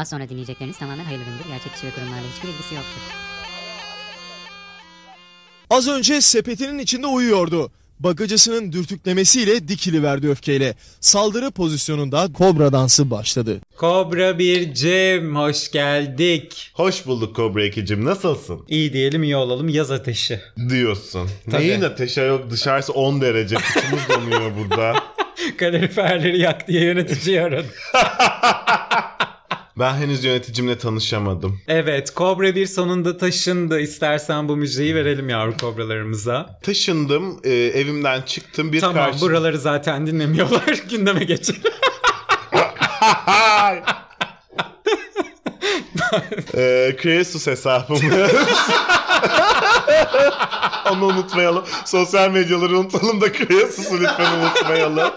Az sonra dinleyecekleriniz tamamen hayırlıdır. Gerçek kişi ve kurumlarla hiçbir ilgisi yoktur. Az önce sepetinin içinde uyuyordu. Bagacısının dürtüklemesiyle dikili verdi öfkeyle. Saldırı pozisyonunda kobra dansı başladı. Kobra bir Cem hoş geldik. Hoş bulduk Kobra Ekicim. Nasılsın? İyi diyelim iyi olalım yaz ateşi. Diyorsun. Tabii. Neyin ateşi yok dışarısı 10 derece. Kıçımız donuyor burada. Kaloriferleri yak diye yönetici aradı. Ben henüz yöneticimle tanışamadım. Evet Kobra bir sonunda taşındı. İstersen bu müjdeyi verelim yavru kobralarımıza. Taşındım, e, evimden çıktım. Bir Tamam karşı... buraları zaten dinlemiyorlar. Gündeme geçelim. e, Kreasus hesabımı. Onu unutmayalım. Sosyal medyaları unutalım da Kreasus'u lütfen unutmayalım.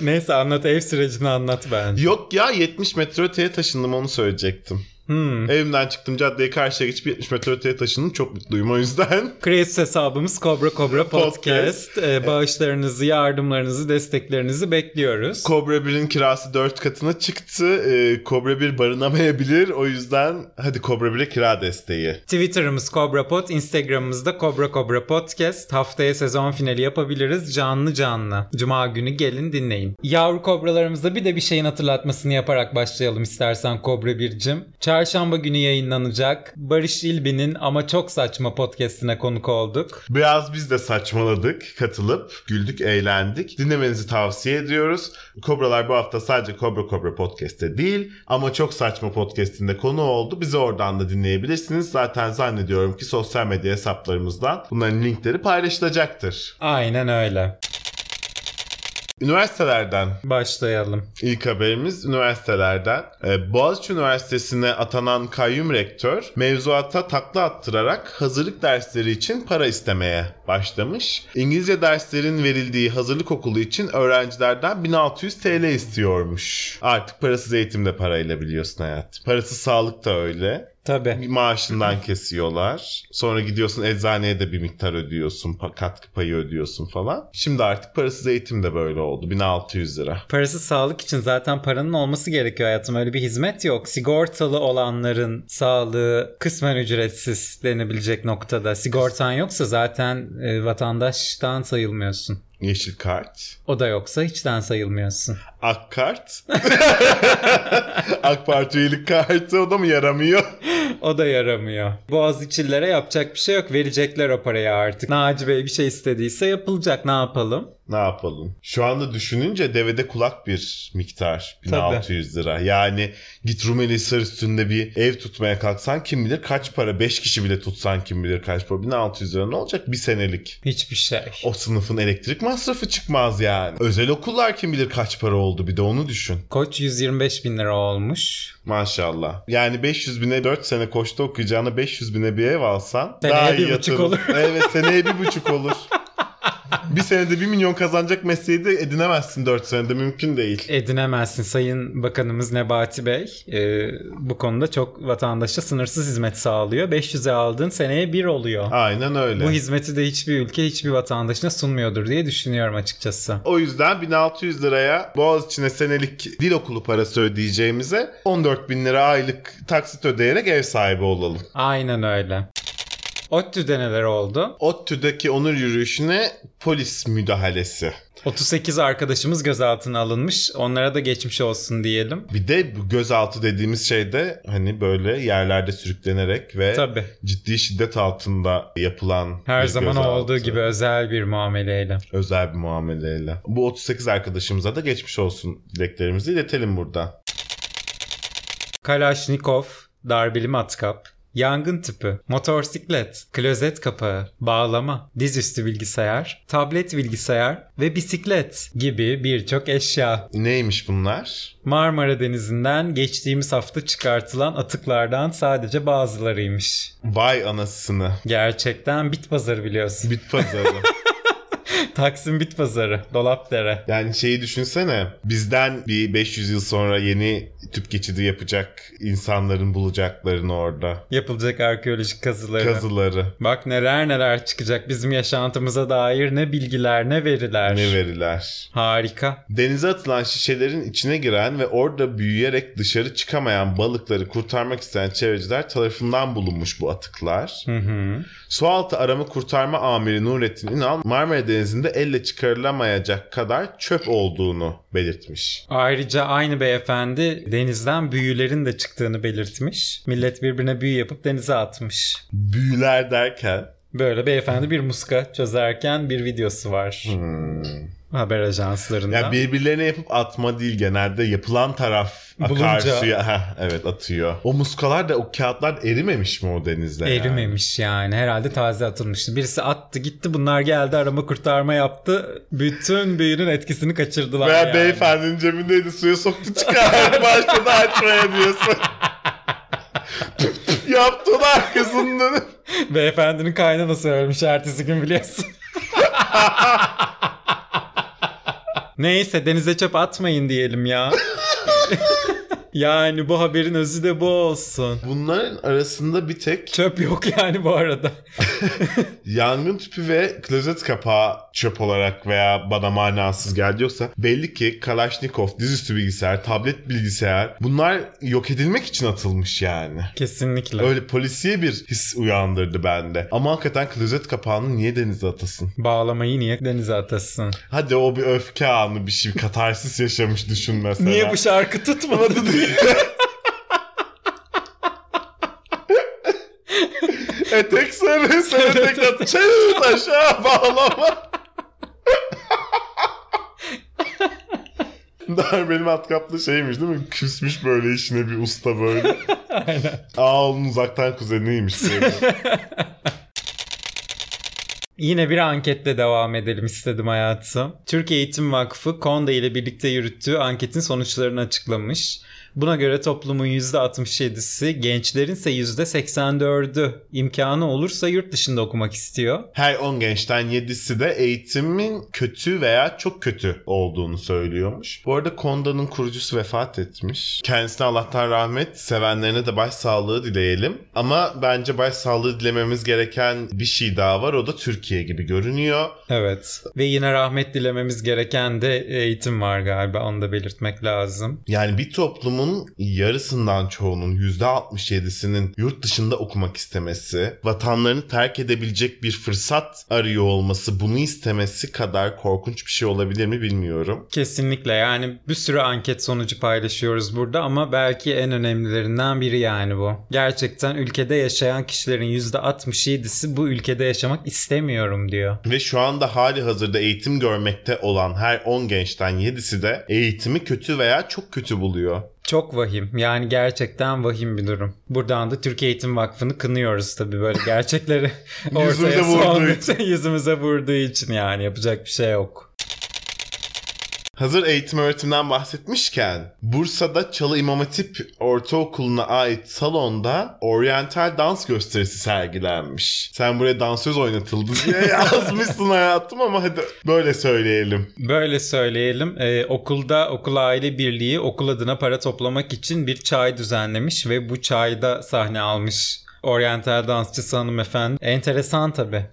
Neyse anlat ev sürecini anlat bence. Yok ya 70 metre öteye taşındım onu söyleyecektim. Hmm. Evimden çıktım caddeye karşıya geçip 70 metre öteye taşındım. Çok mutluyum o yüzden. Kreatif hesabımız Kobra Kobra Podcast. Podcast. Ee, bağışlarınızı, yardımlarınızı, desteklerinizi bekliyoruz. Kobra 1'in kirası 4 katına çıktı. Ee, Kobra 1 barınamayabilir. O yüzden hadi Kobra 1'e kira desteği. Twitter'ımız Kobra Pod, Instagram'ımızda Kobra Kobra Podcast. Haftaya sezon finali yapabiliriz canlı canlı. Cuma günü gelin dinleyin. Yavru kobralarımızda bir de bir şeyin hatırlatmasını yaparak başlayalım istersen Kobra Bircim. Çarşamba günü yayınlanacak Barış İlbi'nin ama çok saçma podcastine konuk olduk. Biraz biz de saçmaladık, katılıp güldük, eğlendik. Dinlemenizi tavsiye ediyoruz. Kobralar bu hafta sadece Kobra Kobra Podcast'te değil ama çok saçma podcast'inde konu oldu. Bizi oradan da dinleyebilirsiniz. Zaten zannediyorum ki sosyal medya hesaplarımızdan bunların linkleri paylaşılacaktır. Aynen öyle. Üniversitelerden Başlayalım. İlk haberimiz üniversitelerden. Ee, Boğaziçi Üniversitesi'ne atanan kayyum rektör mevzuata takla attırarak hazırlık dersleri için para istemeye başlamış. İngilizce derslerin verildiği hazırlık okulu için öğrencilerden 1600 TL istiyormuş. Artık parasız eğitim de parayla biliyorsun hayat. Parasız sağlık da öyle. Tabii. Maaşından kesiyorlar. Sonra gidiyorsun eczaneye de bir miktar ödüyorsun. Katkı payı ödüyorsun falan. Şimdi artık parasız eğitim de böyle oldu. 1600 lira. Parasız sağlık için zaten paranın olması gerekiyor hayatım. Öyle bir hizmet yok. Sigortalı olanların sağlığı kısmen ücretsiz denebilecek noktada. Sigortan yoksa zaten e, vatandaştan sayılmıyorsun. Yeşil kart. O da yoksa hiçten sayılmıyorsun. Ak kart. AK Parti üyelik kartı o da mı yaramıyor? O da yaramıyor. Boğaziçi'lilere yapacak bir şey yok. Verecekler o parayı artık. Naci Bey bir şey istediyse yapılacak. Ne yapalım? Ne yapalım? Şu anda düşününce devede kulak bir miktar. 1600 lira. Yani git Rumeli Hisar üstünde bir ev tutmaya kalksan kim bilir kaç para. 5 kişi bile tutsan kim bilir kaç para. 1600 lira ne olacak? Bir senelik. Hiçbir şey. O sınıfın elektrik masrafı çıkmaz yani. Özel okullar kim bilir kaç para oldu bir de onu düşün. Koç 125 bin lira olmuş. Maşallah. Yani 500 bine 4 sene koçta okuyacağına 500 bine bir ev alsan Seneye daha iyi bir buçuk yatırım. olur. evet seneye bir buçuk olur. bir senede 1 milyon kazanacak mesleği de edinemezsin 4 senede mümkün değil. edinemezsin Sayın Bakanımız Nebati Bey. Ee, bu konuda çok vatandaşa sınırsız hizmet sağlıyor. 500'e aldığın seneye bir oluyor. Aynen öyle. Bu hizmeti de hiçbir ülke hiçbir vatandaşına sunmuyordur diye düşünüyorum açıkçası. o yüzden 1600 liraya Boğaziçi'ne senelik dil okulu parası ödeyeceğimize 14 bin lira aylık taksit ödeyerek ev sahibi olalım. Aynen öyle. ODTÜ'de neler oldu? ODTÜ'deki onur yürüyüşüne polis müdahalesi. 38 arkadaşımız gözaltına alınmış. Onlara da geçmiş olsun diyelim. Bir de bu gözaltı dediğimiz şey de hani böyle yerlerde sürüklenerek ve Tabii. ciddi şiddet altında yapılan Her bir zaman gözaltı. olduğu gibi özel bir muameleyle. özel bir muameleyle. Bu 38 arkadaşımıza da geçmiş olsun dileklerimizi iletelim burada. Kalaşnikov, darbeli matkap, yangın tüpü, motosiklet, klozet kapağı, bağlama, dizüstü bilgisayar, tablet bilgisayar ve bisiklet gibi birçok eşya. Neymiş bunlar? Marmara Denizi'nden geçtiğimiz hafta çıkartılan atıklardan sadece bazılarıymış. Vay anasını. Gerçekten bit pazarı biliyorsun. Bit pazarı. Taksim Bit Pazarı, Dolapdere. Yani şeyi düşünsene bizden bir 500 yıl sonra yeni tüp geçidi yapacak insanların bulacaklarını orada. Yapılacak arkeolojik kazıları. Kazıları. Bak neler neler çıkacak bizim yaşantımıza dair ne bilgiler ne veriler. Ne veriler. Harika. Denize atılan şişelerin içine giren ve orada büyüyerek dışarı çıkamayan balıkları kurtarmak isteyen çevreciler tarafından bulunmuş bu atıklar. Hı hı. Sualtı arama kurtarma amiri Nurettin Ünal Marmara Denizi'nde elle çıkarılamayacak kadar çöp olduğunu belirtmiş. Ayrıca aynı beyefendi denizden büyülerin de çıktığını belirtmiş. Millet birbirine büyü yapıp denize atmış. Büyüler derken Böyle beyefendi bir muska çözerken bir videosu var. Haber ajanslarında. ya birbirlerine yapıp atma değil genelde yapılan taraf akarsuya Heh, evet atıyor. O muskalar da o kağıtlar erimemiş mi o denizde? yani? Erimemiş yani. Herhalde taze atılmıştı. Birisi attı gitti bunlar geldi arama kurtarma yaptı. Bütün büyünün etkisini kaçırdılar Veya yani. beyefendinin cebindeydi suya soktu çıkardı başladı açmaya diyorsun. Yaptılar kızın dönüp. Beyefendinin kaynanası ölmüş ertesi gün biliyorsun. Neyse denize çöp atmayın diyelim ya. yani bu haberin özü de bu olsun. Bunların arasında bir tek Çöp yok yani bu arada. yangın tüpü ve klozet kapağı çöp olarak veya bana manasız geldiyorsa belli ki Kalashnikov, dizüstü bilgisayar, tablet bilgisayar bunlar yok edilmek için atılmış yani. Kesinlikle. Öyle polisiye bir his uyandırdı bende. Ama hakikaten klozet kapağını niye denize atasın? Bağlamayı niye denize atasın? Hadi o bir öfke anı bir şey, katarsis yaşamış düşün mesela. Niye bu şarkı tutmadı. Etek sarı, sarı tek at. Çayır aşağı bağlama. Daha benim matkaplı şeymiş değil mi? Küsmüş böyle işine bir usta böyle. Aynen. Aa onun uzaktan kuzeniymiş. Böyle. Yine bir anketle devam edelim istedim hayatım. Türkiye Eğitim Vakfı Konda ile birlikte yürüttüğü anketin sonuçlarını açıklamış. Buna göre toplumun %67'si, gençlerin ise %84'ü imkanı olursa yurt dışında okumak istiyor. Her 10 gençten 7'si de eğitimin kötü veya çok kötü olduğunu söylüyormuş. Bu arada Konda'nın kurucusu vefat etmiş. Kendisine Allah'tan rahmet, sevenlerine de başsağlığı dileyelim. Ama bence başsağlığı dilememiz gereken bir şey daha var. O da Türkiye gibi görünüyor. Evet. Ve yine rahmet dilememiz gereken de eğitim var galiba. Onu da belirtmek lazım. Yani bir toplumun yarısından çoğunun %67'sinin yurt dışında okumak istemesi, vatanlarını terk edebilecek bir fırsat arıyor olması, bunu istemesi kadar korkunç bir şey olabilir mi bilmiyorum. Kesinlikle yani bir sürü anket sonucu paylaşıyoruz burada ama belki en önemlilerinden biri yani bu. Gerçekten ülkede yaşayan kişilerin %67'si bu ülkede yaşamak istemiyorum diyor. Ve şu anda hali hazırda eğitim görmekte olan her 10 gençten 7'si de eğitimi kötü veya çok kötü buluyor. Çok vahim. Yani gerçekten vahim bir durum. Buradan da Türkiye Eğitim Vakfı'nı kınıyoruz tabii böyle gerçekleri ortaya vurduğu son- yüzümüze vurduğu için yani yapacak bir şey yok. Hazır eğitim öğretimden bahsetmişken Bursa'da Çalı İmam Hatip Ortaokulu'na ait salonda oryantal dans gösterisi sergilenmiş. Sen buraya dansöz oynatıldın diye yazmışsın hayatım ama hadi böyle söyleyelim. Böyle söyleyelim. Ee, okulda okul aile birliği okul adına para toplamak için bir çay düzenlemiş ve bu çayda sahne almış. Oryantal dansçısı hanımefendi. Enteresan tabii.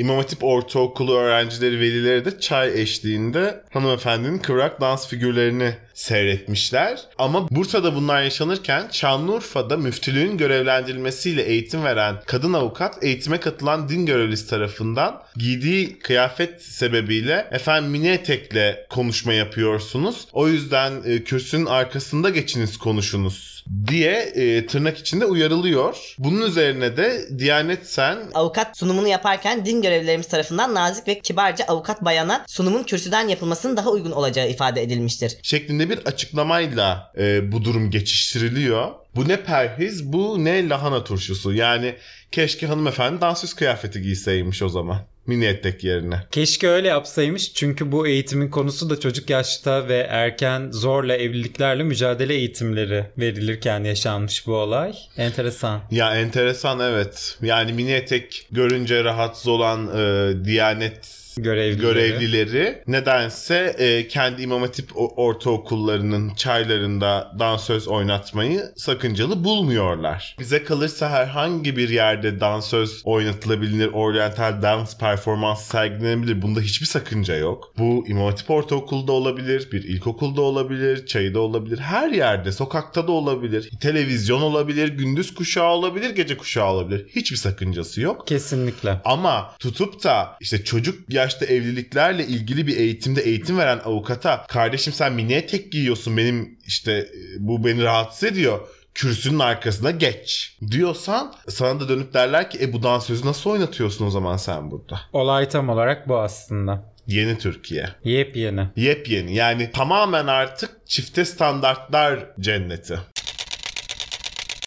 İmam Hatip Ortaokulu öğrencileri velileri de çay eşliğinde hanımefendinin kıvrak dans figürlerini seyretmişler. Ama Bursa'da bunlar yaşanırken Şanlıurfa'da müftülüğün görevlendirilmesiyle eğitim veren kadın avukat eğitime katılan din görevlisi tarafından giydiği kıyafet sebebiyle efendim mini etekle konuşma yapıyorsunuz. O yüzden e, kürsünün arkasında geçiniz konuşunuz diye e, tırnak içinde uyarılıyor. Bunun üzerine de Diyanet Sen Avukat sunumunu yaparken din görevlilerimiz tarafından nazik ve kibarca avukat bayana sunumun kürsüden yapılmasının daha uygun olacağı ifade edilmiştir. şeklinde bir açıklamayla e, bu durum geçiştiriliyor. Bu ne perhiz, bu ne lahana turşusu. Yani keşke hanımefendi dansöz kıyafeti giyseymiş o zaman. Mini etek yerine. Keşke öyle yapsaymış çünkü bu eğitimin konusu da çocuk yaşta ve erken zorla evliliklerle mücadele eğitimleri verilirken yaşanmış bu olay. Enteresan. Ya enteresan evet. Yani mini etek görünce rahatsız olan e, Diyanet Görevlileri. görevlileri nedense e, kendi İmam Hatip ortaokullarının çaylarında dansöz oynatmayı sakıncalı bulmuyorlar. Bize kalırsa herhangi bir yerde dansöz oynatılabilir, oryantal dans performansı sergilenebilir. Bunda hiçbir sakınca yok. Bu İmam Hatip ortaokulda olabilir, bir ilkokulda olabilir, çayda olabilir. Her yerde, sokakta da olabilir. Televizyon olabilir, gündüz kuşağı olabilir, gece kuşağı olabilir. Hiçbir sakıncası yok. Kesinlikle. Ama tutup da işte çocuk yaşta evliliklerle ilgili bir eğitimde eğitim veren avukata kardeşim sen mini etek giyiyorsun benim işte e, bu beni rahatsız ediyor kürsünün arkasına geç diyorsan sana da dönüp derler ki e bu dansözü nasıl oynatıyorsun o zaman sen burada? Olay tam olarak bu aslında. Yeni Türkiye. Yepyeni. Yepyeni yani tamamen artık çifte standartlar cenneti.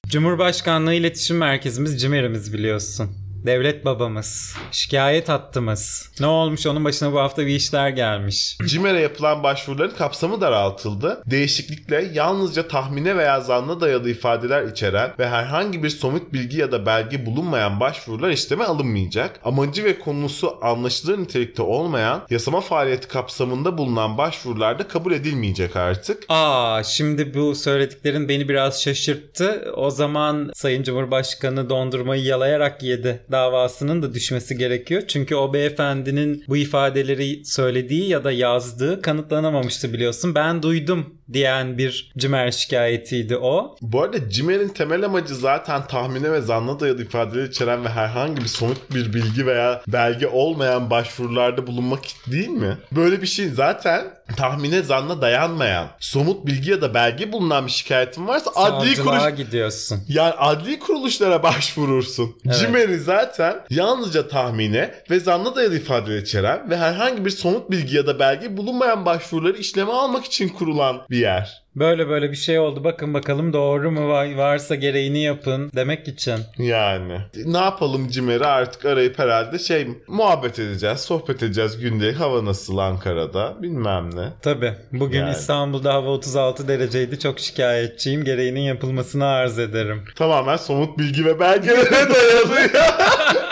Cumhurbaşkanlığı İletişim Merkezimiz CİMER'imiz biliyorsun. Devlet babamız. Şikayet hattımız. Ne olmuş onun başına bu hafta bir işler gelmiş. CİMER'e yapılan başvuruların kapsamı daraltıldı. Değişiklikle yalnızca tahmine veya zanna dayalı ifadeler içeren ve herhangi bir somut bilgi ya da belge bulunmayan başvurular işleme alınmayacak. Amacı ve konusu anlaşılır nitelikte olmayan yasama faaliyeti kapsamında bulunan başvurular da kabul edilmeyecek artık. Aa şimdi bu söylediklerin beni biraz şaşırttı. O zaman Sayın Cumhurbaşkanı dondurmayı yalayarak yedi davasının da düşmesi gerekiyor. Çünkü o beyefendinin bu ifadeleri söylediği ya da yazdığı kanıtlanamamıştı biliyorsun. Ben duydum diyen bir cimer şikayetiydi o. Bu arada CİMER'in temel amacı zaten tahmine ve zanna dayalı ifadeler içeren ve herhangi bir somut bir bilgi veya belge olmayan başvurularda bulunmak değil mi? Böyle bir şey zaten tahmine zanna dayanmayan, somut bilgi ya da belge bulunan bir şikayetin varsa adli Savcılığa kuruş gidiyorsun. yani adli kuruluşlara başvurursun. Evet. CİMER'i zaten yalnızca tahmine ve zanna dayalı ifadeler içeren ve herhangi bir somut bilgi ya da belge bulunmayan başvuruları işleme almak için kurulan bir yer. Böyle böyle bir şey oldu. Bakın bakalım doğru mu var- varsa gereğini yapın demek için. Yani ne yapalım Cimer'i artık arayıp herhalde şey muhabbet edeceğiz, sohbet edeceğiz gündelik hava nasıl Ankara'da bilmem ne. Tabi. Bugün Yani. İstanbul'da hava 36 dereceydi. Çok şikayetçiyim. Gereğinin yapılmasını arz ederim. Tamamen somut bilgi ve belgelere dayanıyor.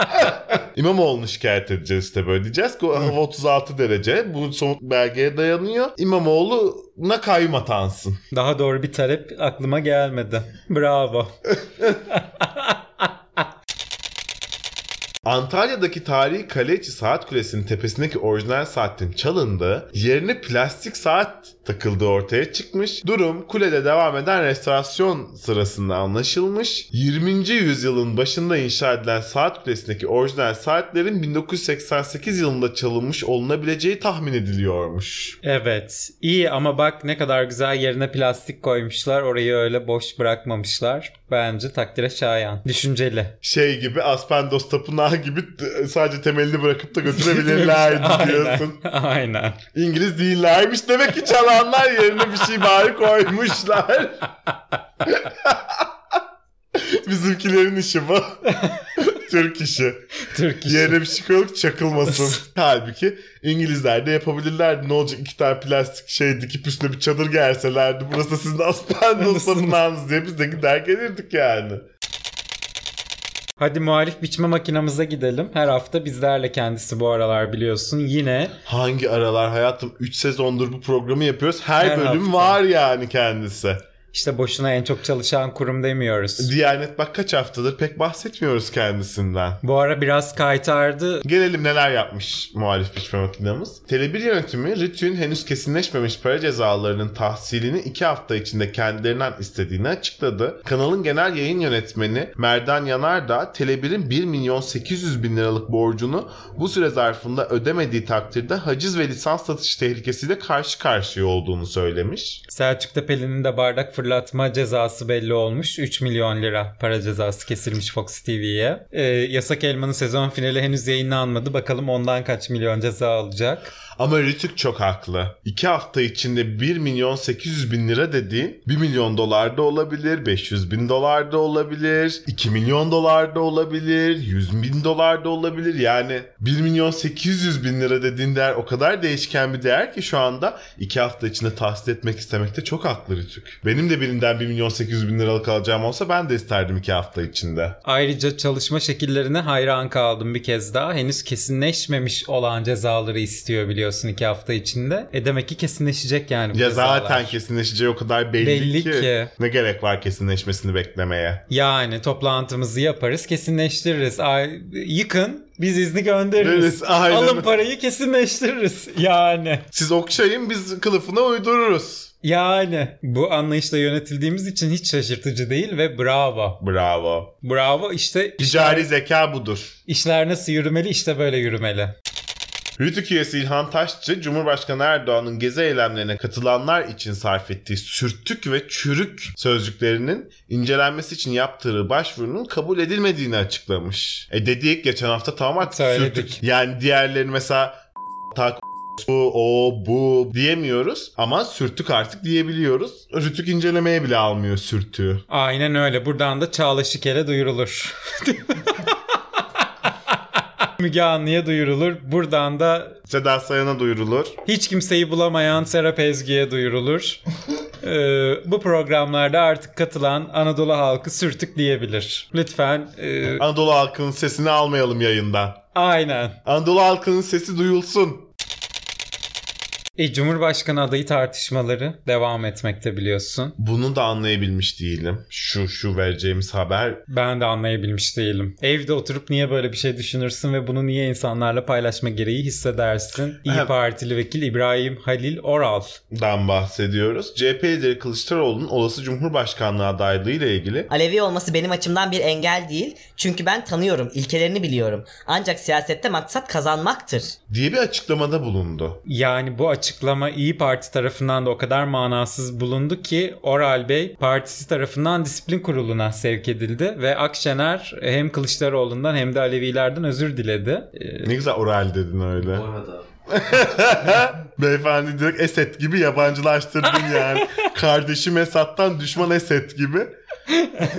İmamoğlu'nu şikayet edeceğiz işte böyle diyeceğiz ki hava 36 derece bu somut belgeye dayanıyor. İmamoğlu'na kayyum atansın. Daha doğru bir talep aklıma gelmedi. Bravo. Antalya'daki tarihi kale içi saat kulesinin tepesindeki orijinal saatin çalındığı, yerine plastik saat takıldığı ortaya çıkmış. Durum kulede devam eden restorasyon sırasında anlaşılmış. 20. yüzyılın başında inşa edilen saat kulesindeki orijinal saatlerin 1988 yılında çalınmış olunabileceği tahmin ediliyormuş. Evet. iyi ama bak ne kadar güzel yerine plastik koymuşlar. Orayı öyle boş bırakmamışlar. Bence takdire şayan. Düşünceli. Şey gibi Aspendos Tapınağı gibi sadece temelini bırakıp da götürebilirlerdi diyorsun. Aynen. İngiliz değillermiş. Demek ki çalanlar yerine bir şey bari koymuşlar. Bizimkilerin işi bu. Türk işi. Türk işi. Yerine bir şey koyup çakılmasın. Halbuki İngilizler de yapabilirlerdi. Ne olacak iki tane plastik şey dikip üstüne bir çadır gerselerdi. Burası sizin Aspendos tapınağınız diye biz de gider gelirdik yani. Hadi muhalif biçme makinamıza gidelim. Her hafta bizlerle kendisi bu aralar biliyorsun. Yine Hangi aralar hayatım 3 sezondur bu programı yapıyoruz. Her, Her bölüm hafta. var yani kendisi. İşte boşuna en çok çalışan kurum demiyoruz. Diyanet bak kaç haftadır pek bahsetmiyoruz kendisinden. Bu ara biraz kaytardı. Gelelim neler yapmış muhalif biçme makinamız. Tele1 yönetimi RTÜK'ün henüz kesinleşmemiş para cezalarının tahsilini 2 hafta içinde kendilerinden istediğini açıkladı. Kanalın genel yayın yönetmeni Merdan Yanar da Tele1'in 1 milyon 800 bin liralık borcunu bu süre zarfında ödemediği takdirde haciz ve lisans satış tehlikesiyle karşı karşıya olduğunu söylemiş. Selçuk Tepeli'nin de bardak fırlatma cezası belli olmuş. 3 milyon lira para cezası kesilmiş Fox TV'ye. Ee, Yasak Elma'nın sezon finali henüz yayınlanmadı. Bakalım ondan kaç milyon ceza alacak. Ama Rütük çok haklı. 2 hafta içinde 1 milyon 800 bin lira dediğin 1 milyon dolar da olabilir, 500 bin dolar da olabilir, 2 milyon dolar da olabilir, 100 bin dolar da olabilir. Yani 1 milyon 800 bin lira dediğin değer o kadar değişken bir değer ki şu anda 2 hafta içinde tahsil etmek istemekte çok haklı Rütük. Benim de birinden 1 milyon 800 bin liralık alacağım olsa ben de isterdim 2 hafta içinde. Ayrıca çalışma şekillerine hayran kaldım bir kez daha. Henüz kesinleşmemiş olan cezaları istiyor biliyorsun iki hafta içinde. E demek ki kesinleşecek yani bu Ya cezalar. zaten kesinleşeceği o kadar belli, Belli ki. ki. Ne gerek var kesinleşmesini beklemeye. Yani toplantımızı yaparız kesinleştiririz. Ay, yıkın biz izni göndeririz. Aynen. Alın parayı kesinleştiririz. Yani. Siz okşayın biz kılıfına uydururuz. Yani. Bu anlayışla yönetildiğimiz için hiç şaşırtıcı değil ve bravo. Bravo. Bravo işte Ticari zeka budur. işler nasıl yürümeli işte böyle yürümeli. Rütük üyesi İlhan Taşçı, Cumhurbaşkanı Erdoğan'ın gezi eylemlerine katılanlar için sarf ettiği sürtük ve çürük sözcüklerinin incelenmesi için yaptığı başvurunun kabul edilmediğini açıklamış. E dedik geçen hafta tamam artık Söyledik. sürtük. Yani diğerlerini mesela tak bu, o, bu diyemiyoruz ama sürtük artık diyebiliyoruz. Rütük incelemeye bile almıyor sürtüğü. Aynen öyle. Buradan da Çağla Şikel'e duyurulur. Müge Anlı'ya duyurulur. Buradan da Seda Sayan'a duyurulur. hiç kimseyi bulamayan Serap Ezgi'ye duyurulur. Ee, bu programlarda artık katılan Anadolu halkı sürtük diyebilir. Lütfen. e, Anadolu halkının sesini almayalım yayından. aynen. Anadolu halkının sesi duyulsun. E, Cumhurbaşkanı adayı tartışmaları devam etmekte biliyorsun. Bunu da anlayabilmiş değilim. Şu şu vereceğimiz haber Ben de anlayabilmiş değilim. Evde oturup niye böyle bir şey düşünürsün ve bunu niye insanlarla paylaşma gereği hissedersin? İyi Hem- Partili vekil İbrahim Halil Oral. dan bahsediyoruz. CHP lideri Kılıçdaroğlu'nun olası Cumhurbaşkanlığı adaylığı ile ilgili Alevi olması benim açımdan bir engel değil. Çünkü ben tanıyorum, ilkelerini biliyorum. Ancak siyasette maksat kazanmaktır. diye bir açıklamada bulundu. Yani bu açıklama İyi Parti tarafından da o kadar manasız bulundu ki Oral Bey partisi tarafından disiplin kuruluna sevk edildi ve Akşener hem Kılıçdaroğlu'ndan hem de Alevilerden özür diledi. Ee, Ne güzel oral dedin öyle. Bu arada Beyefendi direkt Esed gibi yabancılaştırdın yani. Kardeşim Esad'dan düşman Esed gibi.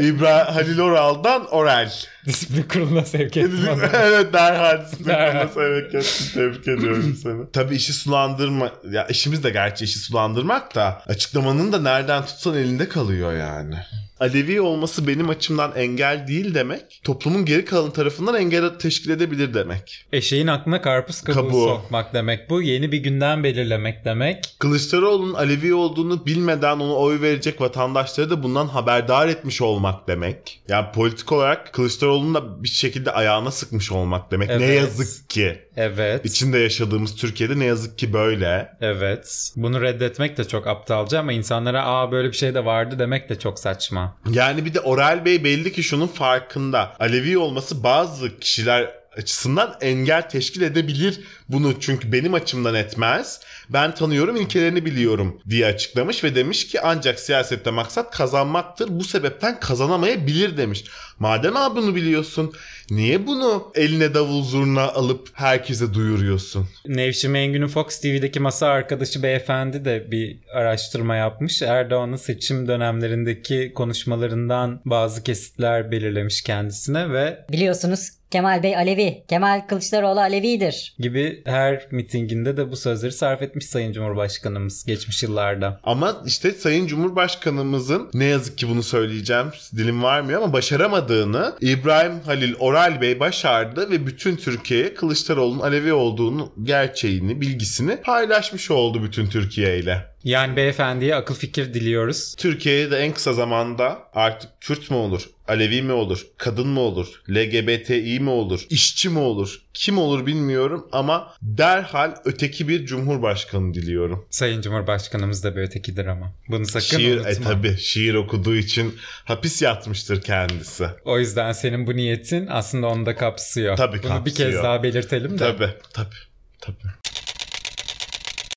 İbrahim Halil Oral'dan Oral. Disiplin kuruluna sevk ettim evet derhal disiplin kuruluna sevk ettin. Tebrik ediyorum seni. Tabii işi sulandırma. Ya işimiz de gerçi işi sulandırmak da açıklamanın da nereden tutsan elinde kalıyor yani. Alevi olması benim açımdan engel değil demek. Toplumun geri kalan tarafından engel teşkil edebilir demek. Eşeğin aklına karpuz kabuğu, Kabuğu. sokmak demek bu. Yeni bir gündem belirlemek demek. Kılıçdaroğlu'nun Alevi olduğunu bilmeden ona oy verecek vatandaşları da bundan haberdar etmiş olmak demek. Yani politik olarak Kılıçdaroğlu'nun da bir şekilde ayağına sıkmış olmak demek. Ne Evet. yazık ki. Evet. İçinde yaşadığımız Türkiye'de ne yazık ki böyle. Evet. Bunu reddetmek de çok aptalca ama insanlara aa böyle bir şey de vardı demek de çok saçma. Yani bir de Oral Bey belli ki şunun farkında. Alevi olması bazı kişiler açısından engel teşkil edebilir bunu çünkü benim açımdan etmez. Ben tanıyorum ilkelerini biliyorum diye açıklamış ve demiş ki ancak siyasette maksat kazanmaktır. Bu sebepten kazanamayabilir demiş. Madem abi bunu biliyorsun niye bunu eline davul zurna alıp herkese duyuruyorsun? Nevşin Mengü'nün Fox TV'deki masa arkadaşı beyefendi de bir araştırma yapmış. Erdoğan'ın seçim dönemlerindeki konuşmalarından bazı kesitler belirlemiş kendisine ve Biliyorsunuz Kemal Bey Alevi, Kemal Kılıçdaroğlu Alevidir. gibi her mitinginde de bu sözleri sarf etmiş Sayın Cumhurbaşkanımız geçmiş yıllarda. Ama işte Sayın Cumhurbaşkanımızın ne yazık ki bunu söyleyeceğim dilim varmıyor ama başaramadığını İbrahim Halil Oral Bey başardı ve bütün Türkiye'ye Kılıçdaroğlu'nun Alevi olduğunu gerçeğini, bilgisini paylaşmış oldu bütün Türkiye ile. Yani beyefendiye akıl fikir diliyoruz. Türkiye'ye de en kısa zamanda artık Kürt mü olur, Alevi mi olur, kadın mı olur, LGBTİ mi olur, işçi mi olur, kim olur bilmiyorum ama derhal öteki bir cumhurbaşkanı diliyorum. Sayın Cumhurbaşkanımız da bir ötekidir ama. Bunu sakın Şiir, unutma. e tabi şiir okuduğu için hapis yatmıştır kendisi. O yüzden senin bu niyetin aslında onu da kapsıyor. Tabii Bunu bir kez kapsıyor. daha belirtelim de. Tabi tabi tabi.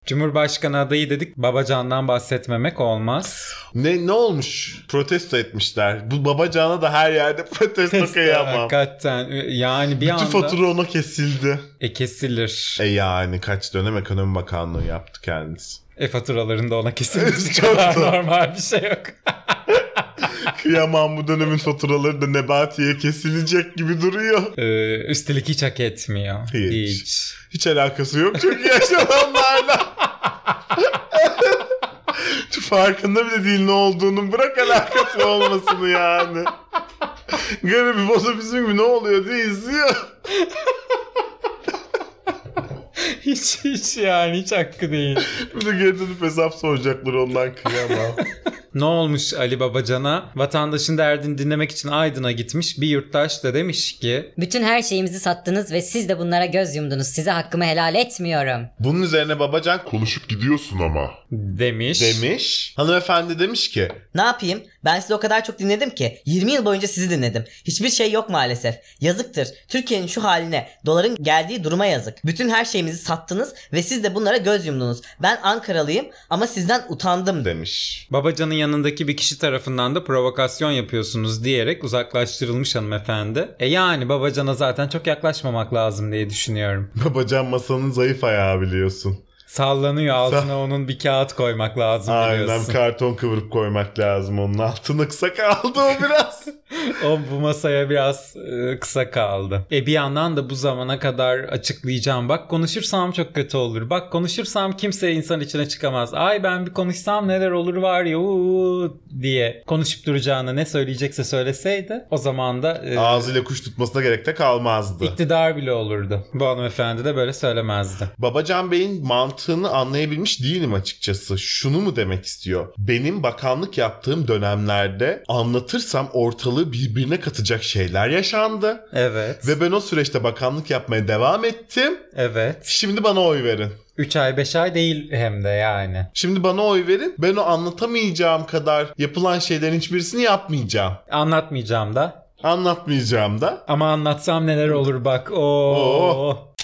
Cumhurbaşkanı adayı dedik babacandan bahsetmemek olmaz. Ne ne olmuş? Protesto etmişler. Bu babacana da her yerde protesto kıyamam. Hakikaten yani bir Bütün anda fatura ona kesildi. e kesilir. E yani kaç dönem ekonomi bakanlığı yaptı kendisi. E faturalarında ona kesilmesi kadar da. normal bir şey yok. Kıyamam bu dönemin faturaları da Nebati'ye kesilecek gibi duruyor. Ee, üstelik hiç hak etmiyor. Hiç. Hiç. Hiç alakası yok çünkü yaşananlarla. Farkında bile değil ne olduğunu bırak alakası olmasını yani. Garibim o da bizim gibi ne oluyor diye izliyor. hiç hiç yani hiç hakkı değil. Bir de geri dönüp hesap soracaklar ondan kıyamam. Ne olmuş Ali Babacan'a? Vatandaşın derdini dinlemek için Aydın'a gitmiş. Bir yurttaş da demiş ki Bütün her şeyimizi sattınız ve siz de bunlara göz yumdunuz. Size hakkımı helal etmiyorum. Bunun üzerine babacan Konuşup gidiyorsun ama. demiş. demiş. Hanımefendi demiş ki Ne yapayım? Ben sizi o kadar çok dinledim ki 20 yıl boyunca sizi dinledim. Hiçbir şey yok maalesef. Yazıktır. Türkiye'nin şu haline, doların geldiği duruma yazık. Bütün her şeyimizi sattınız ve siz de bunlara göz yumdunuz. Ben Ankaralıyım ama sizden utandım. demiş. Babacan'ın yanındaki bir kişi tarafından da provokasyon yapıyorsunuz diyerek uzaklaştırılmış hanımefendi. E yani Babacan'a zaten çok yaklaşmamak lazım diye düşünüyorum. Babacan masanın zayıf ayağı biliyorsun. Sallanıyor altına onun bir kağıt koymak lazım Aynen biliyorsun. karton kıvırıp koymak lazım onun altına kısa kaldı o biraz. O bu masaya biraz e, kısa kaldı. E bir yandan da bu zamana kadar açıklayacağım. Bak konuşursam çok kötü olur. Bak konuşursam kimse insan içine çıkamaz. Ay ben bir konuşsam neler olur var ya uuu diye konuşup duracağını ne söyleyecekse söyleseydi o zaman da e, Ağzıyla kuş tutmasına gerek de kalmazdı. iktidar bile olurdu. Bu hanımefendi de böyle söylemezdi. Babacan Bey'in mantığını anlayabilmiş değilim açıkçası. Şunu mu demek istiyor? Benim bakanlık yaptığım dönemlerde anlatırsam ortalığı birbirine katacak şeyler yaşandı. Evet. Ve ben o süreçte bakanlık yapmaya devam ettim. Evet. Şimdi bana oy verin. 3 ay 5 ay değil hem de yani. Şimdi bana oy verin. Ben o anlatamayacağım kadar yapılan şeylerin hiçbirisini yapmayacağım. Anlatmayacağım da. Anlatmayacağım da. Ama anlatsam neler olur bak. Oo. Oo.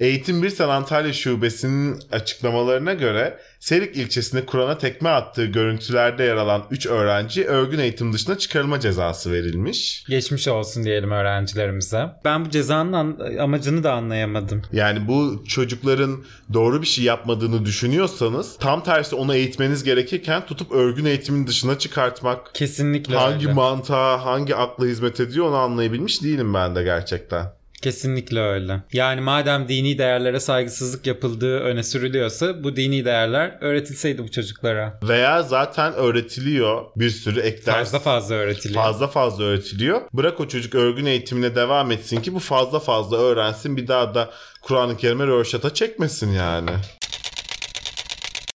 Eğitim Birsen Antalya Şubesi'nin açıklamalarına göre Serik ilçesinde Kur'an'a tekme attığı görüntülerde yer alan 3 öğrenci örgün eğitim dışına çıkarılma cezası verilmiş. Geçmiş olsun diyelim öğrencilerimize. Ben bu cezanın an- amacını da anlayamadım. Yani bu çocukların doğru bir şey yapmadığını düşünüyorsanız tam tersi onu eğitmeniz gerekirken tutup örgün eğitimin dışına çıkartmak Kesinlikle hangi öyle. mantığa, hangi akla hizmet ediyor onu anlayabilmiş değilim ben de gerçekten. Kesinlikle öyle. Yani madem dini değerlere saygısızlık yapıldığı öne sürülüyorsa bu dini değerler öğretilseydi bu çocuklara. Veya zaten öğretiliyor bir sürü ek ders. Fazla fazla öğretiliyor. fazla fazla öğretiliyor. Bırak o çocuk örgün eğitimine devam etsin ki bu fazla fazla öğrensin. Bir daha da Kur'an-ı Kerim'e röşata çekmesin yani.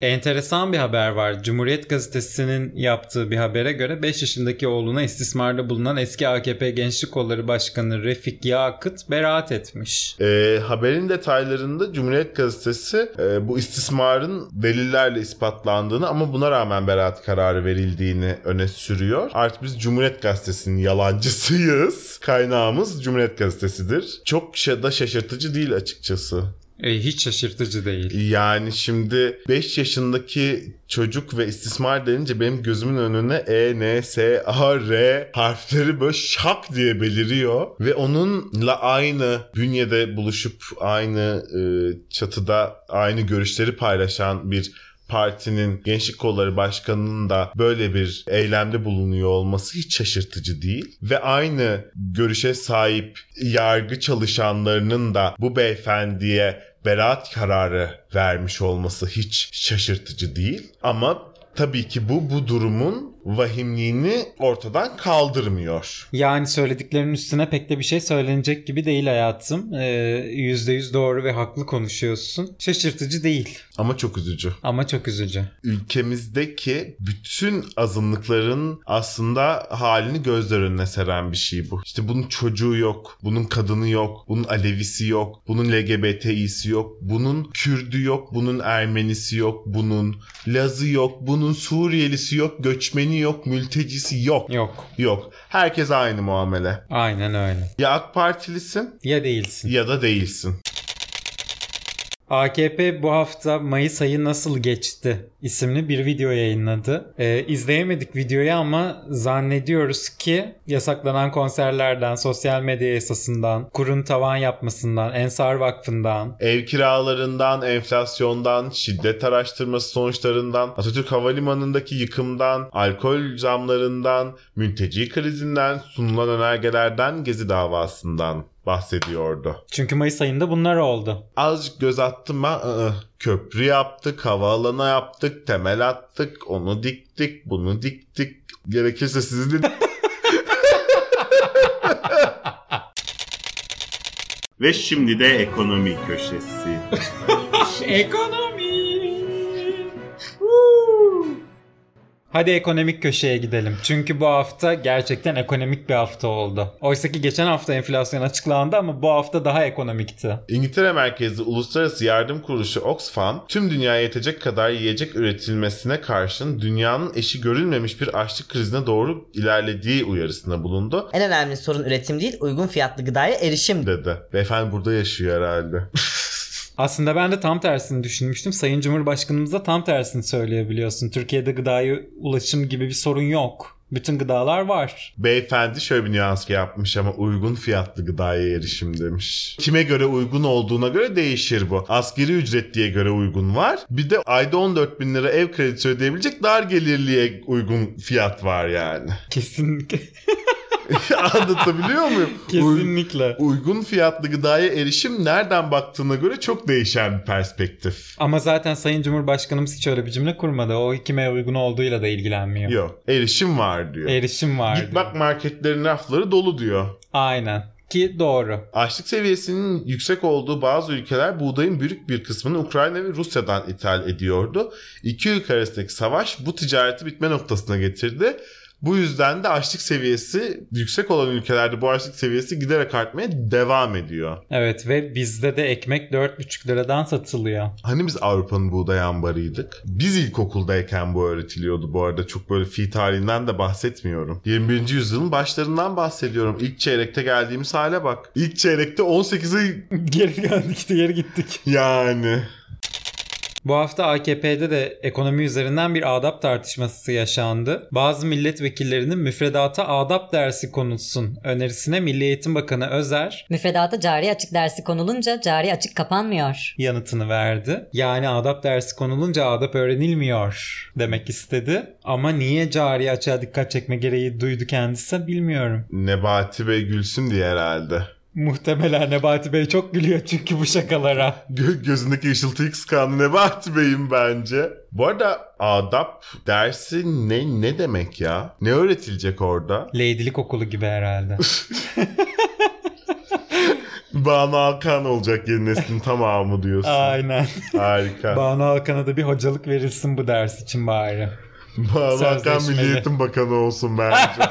Enteresan bir haber var. Cumhuriyet Gazetesi'nin yaptığı bir habere göre 5 yaşındaki oğluna istismarda bulunan eski AKP Gençlik Kolları Başkanı Refik Yakıt beraat etmiş. Ee, haberin detaylarında Cumhuriyet Gazetesi e, bu istismarın delillerle ispatlandığını ama buna rağmen beraat kararı verildiğini öne sürüyor. Artık biz Cumhuriyet Gazetesi'nin yalancısıyız. Kaynağımız Cumhuriyet Gazetesi'dir. Çok da şaşırtıcı değil açıkçası. E, hiç şaşırtıcı değil. Yani şimdi 5 yaşındaki çocuk ve istismar denince benim gözümün önüne E, N, S, A, R harfleri böyle şak diye beliriyor. Ve onunla aynı bünyede buluşup aynı e, çatıda aynı görüşleri paylaşan bir partinin gençlik kolları başkanının da böyle bir eylemde bulunuyor olması hiç şaşırtıcı değil. Ve aynı görüşe sahip yargı çalışanlarının da bu beyefendiye beraat kararı vermiş olması hiç şaşırtıcı değil. Ama tabii ki bu bu durumun vahimliğini ortadan kaldırmıyor. Yani söylediklerinin üstüne pek de bir şey söylenecek gibi değil hayatım. Ee, %100 doğru ve haklı konuşuyorsun. Şaşırtıcı değil Ama çok üzücü. ama çok üzücü. Ülkemizdeki bütün azınlıkların aslında halini gözler önüne seren bir şey bu. İşte bunun çocuğu yok, bunun kadını yok, bunun Alevisi yok, bunun LGBTİ'si yok, bunun Kürdü yok, bunun Ermenisi yok, bunun Lazı yok, bunun Suriyelisi yok, göçmeni yok, mültecisi yok. Yok. Yok. Herkes aynı muamele. Aynen öyle. Ya AK Partilisin Ya değilsin. ya da değilsin. AKP bu hafta Mayıs ayı nasıl geçti isimli bir video yayınladı. Ee, izleyemedik videoyu ama zannediyoruz ki yasaklanan konserlerden, sosyal medya yasasından, kurun tavan yapmasından, Ensar Vakfı'ndan, Ev kiralarından, enflasyondan, şiddet araştırması sonuçlarından, Atatürk Havalimanı'ndaki yıkımdan, alkol zamlarından, mülteci krizinden, sunulan önergelerden, Gezi davasından bahsediyordu. Çünkü Mayıs ayında bunlar oldu. Azıcık göz attım ben. ı-ı, köprü yaptık, havaalanı yaptık, temel attık, onu diktik, bunu diktik. Gerekirse sizi de... Ve şimdi de ekonomi köşesi. Ekonomi. Hadi ekonomik köşeye gidelim. Çünkü bu hafta gerçekten ekonomik bir hafta oldu. Oysa ki geçen hafta enflasyon açıklandı ama bu hafta daha ekonomikti. İngiltere merkezli Uluslararası Yardım Kuruluşu Oxfam, tüm dünyaya yetecek kadar yiyecek üretilmesine karşın dünyanın eşi görülmemiş bir açlık krizine doğru ilerlediği uyarısında bulundu. En önemli sorun üretim değil, uygun fiyatlı gıdaya erişim. Dedi. Beyefendi burada yaşıyor herhalde. Aslında ben de tam tersini düşünmüştüm. Sayın Cumhurbaşkanımız da tam tersini söyleyebiliyorsun. Türkiye'de gıdaya ulaşım gibi bir sorun yok. Bütün gıdalar var. Beyefendi şöyle bir nüans yapmış ama uygun fiyatlı gıdaya erişim demiş. Kime göre uygun olduğuna göre değişir bu. Asgari ücret diye göre uygun var. Bir de ayda 14 bin lira ev kredisi ödeyebilecek dar gelirliye uygun fiyat var yani. Kesinlikle. Anlatabiliyor muyum? Uy- Kesinlikle. uygun fiyatlı gıdaya erişim nereden baktığına göre çok değişen bir perspektif. Ama zaten Sayın Cumhurbaşkanımız hiç öyle bir cümle kurmadı. O kime uygun olduğuyla da ilgilenmiyor. Yok. Erişim var diyor. Erişim var. Git bak marketlerin rafları dolu diyor. Aynen. Ki doğru. Açlık seviyesinin yüksek olduğu bazı ülkeler buğdayın büyük bir kısmını Ukrayna ve Rusya'dan ithal ediyordu. İki ülke arasındaki savaş bu ticareti bitme noktasına getirdi. Bu yüzden de açlık seviyesi yüksek olan ülkelerde bu açlık seviyesi giderek artmaya devam ediyor. Evet ve bizde de ekmek 4,5 liradan satılıyor. Hani biz Avrupa'nın buğday ambarıydık? Biz ilkokuldayken bu öğretiliyordu bu arada. Çok böyle fi tarihinden de bahsetmiyorum. 21. yüzyılın başlarından bahsediyorum. İlk çeyrekte geldiğimiz hale bak. İlk çeyrekte 18'e geri geldik de geri gittik. yani. Bu hafta AKP'de de ekonomi üzerinden bir adap tartışması yaşandı. Bazı milletvekillerinin müfredata adap dersi konulsun önerisine Milli Eğitim Bakanı Özer Müfredata cari açık dersi konulunca cari açık kapanmıyor. yanıtını verdi. Yani adap dersi konulunca adap öğrenilmiyor demek istedi. Ama niye cari açığa dikkat çekme gereği duydu kendisi bilmiyorum. Nebati Bey gülsün diye herhalde. Muhtemelen Nebati Bey çok gülüyor çünkü bu şakalara. Gö- gözündeki ışıltıyı kıskandı Nebati Bey'im bence. Bu arada adap dersi ne ne demek ya? Ne öğretilecek orada? Leydilik okulu gibi herhalde. Banu Alkan olacak yeni neslin tamamı diyorsun. Aynen. Harika. Banu Alkan'a da bir hocalık verilsin bu ders için bari. Banu Alkan. Milli Eğitim Bakanı olsun bence.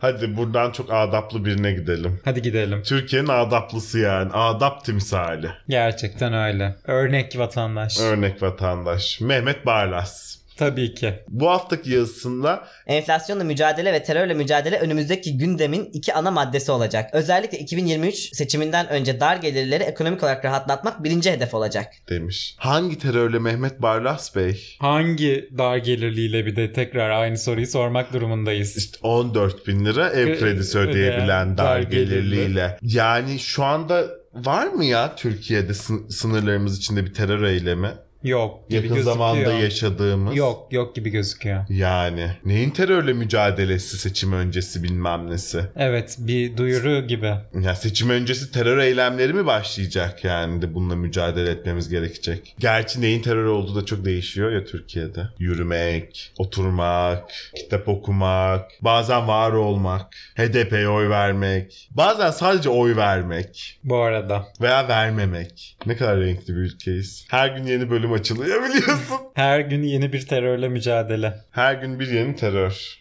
Hadi buradan çok adaplı birine gidelim. Hadi gidelim. Türkiye'nin adaplısı yani. Adap timsali. Gerçekten öyle. Örnek vatandaş. Örnek vatandaş. Mehmet Barlas. Tabii ki. Bu haftaki yazısında Enflasyonla mücadele ve terörle mücadele önümüzdeki gündemin iki ana maddesi olacak. Özellikle 2023 seçiminden önce dar gelirleri ekonomik olarak rahatlatmak birinci hedef olacak. demiş. Hangi terörle Mehmet Barlas Bey? Hangi dar gelirliyle bir de tekrar aynı soruyu sormak durumundayız. İşte 14 bin lira ev Kre- kredisi ödeyebilen dar dar gelirli. gelirliyle. Yani şu anda var mı ya Türkiye'de sın- sınırlarımız içinde bir terör eylemi? Yok gibi Yakın gözüküyor. zamanda yaşadığımız. Yok yok gibi gözüküyor. Yani neyin terörle mücadelesi seçim öncesi bilmem nesi. Evet bir duyuru gibi. Ya seçim öncesi terör eylemleri mi başlayacak yani de bununla mücadele etmemiz gerekecek. Gerçi neyin terör olduğu da çok değişiyor ya Türkiye'de. Yürümek, oturmak, kitap okumak, bazen var olmak, HDP'ye oy vermek, bazen sadece oy vermek Bu arada. veya vermemek. Ne kadar renkli bir ülkeyiz. Her gün yeni bölüm açılıyor biliyorsun. Her gün yeni bir terörle mücadele. Her gün bir yeni terör.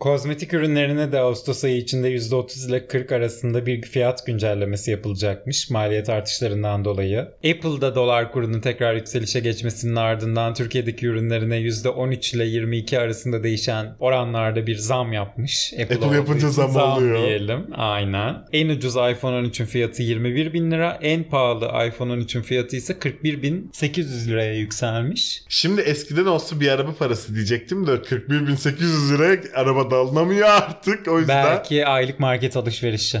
Kozmetik ürünlerine de Ağustos ayı içinde %30 ile 40 arasında bir fiyat güncellemesi yapılacakmış maliyet artışlarından dolayı. Apple'da dolar kurunun tekrar yükselişe geçmesinin ardından Türkiye'deki ürünlerine %13 ile 22 arasında değişen oranlarda bir zam yapmış. Apple, Apple yapınca için zam oluyor. diyelim. Aynen. En ucuz iPhone 13'ün fiyatı 21 bin lira. En pahalı iPhone 13'ün fiyatı ise 41.800 liraya yükselmiş. Şimdi eskiden olsa bir araba parası diyecektim de 41.800 liraya araba da alınamıyor artık. O yüzden Belki aylık market alışverişi.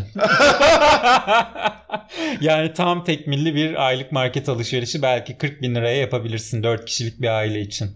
yani tam tekmilli bir aylık market alışverişi belki 40 bin liraya yapabilirsin 4 kişilik bir aile için.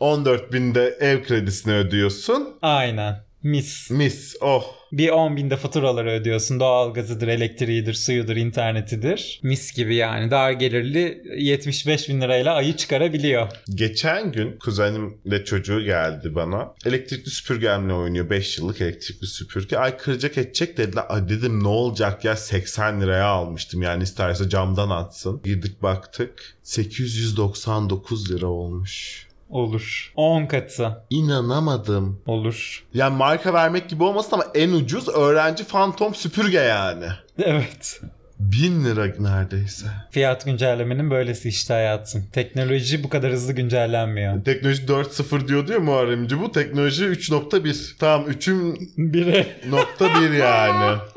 14 binde ev kredisini ödüyorsun. Aynen. Mis. Mis. Oh. Bir 10 binde faturaları ödüyorsun. Doğalgazıdır, elektriğidir, suyudur, internetidir. Mis gibi yani. Dar gelirli 75 bin lirayla ayı çıkarabiliyor. Geçen gün kuzenimle çocuğu geldi bana. Elektrikli süpürgemle oynuyor. 5 yıllık elektrikli süpürge. Ay kıracak edecek dediler. Ay dedim ne olacak ya 80 liraya almıştım. Yani isterse camdan atsın. Girdik baktık. 899 lira olmuş. Olur. 10 katı. İnanamadım. Olur. Yani marka vermek gibi olmasın ama en ucuz öğrenci fantom süpürge yani. Evet. 1000 lira neredeyse. Fiyat güncellemenin böylesi işte hayatım. Teknoloji bu kadar hızlı güncellenmiyor. Teknoloji 4.0 diyordu ya Muharrem İnce. Bu teknoloji 3.1. Tamam 3'ün Biri nokta 1 yani.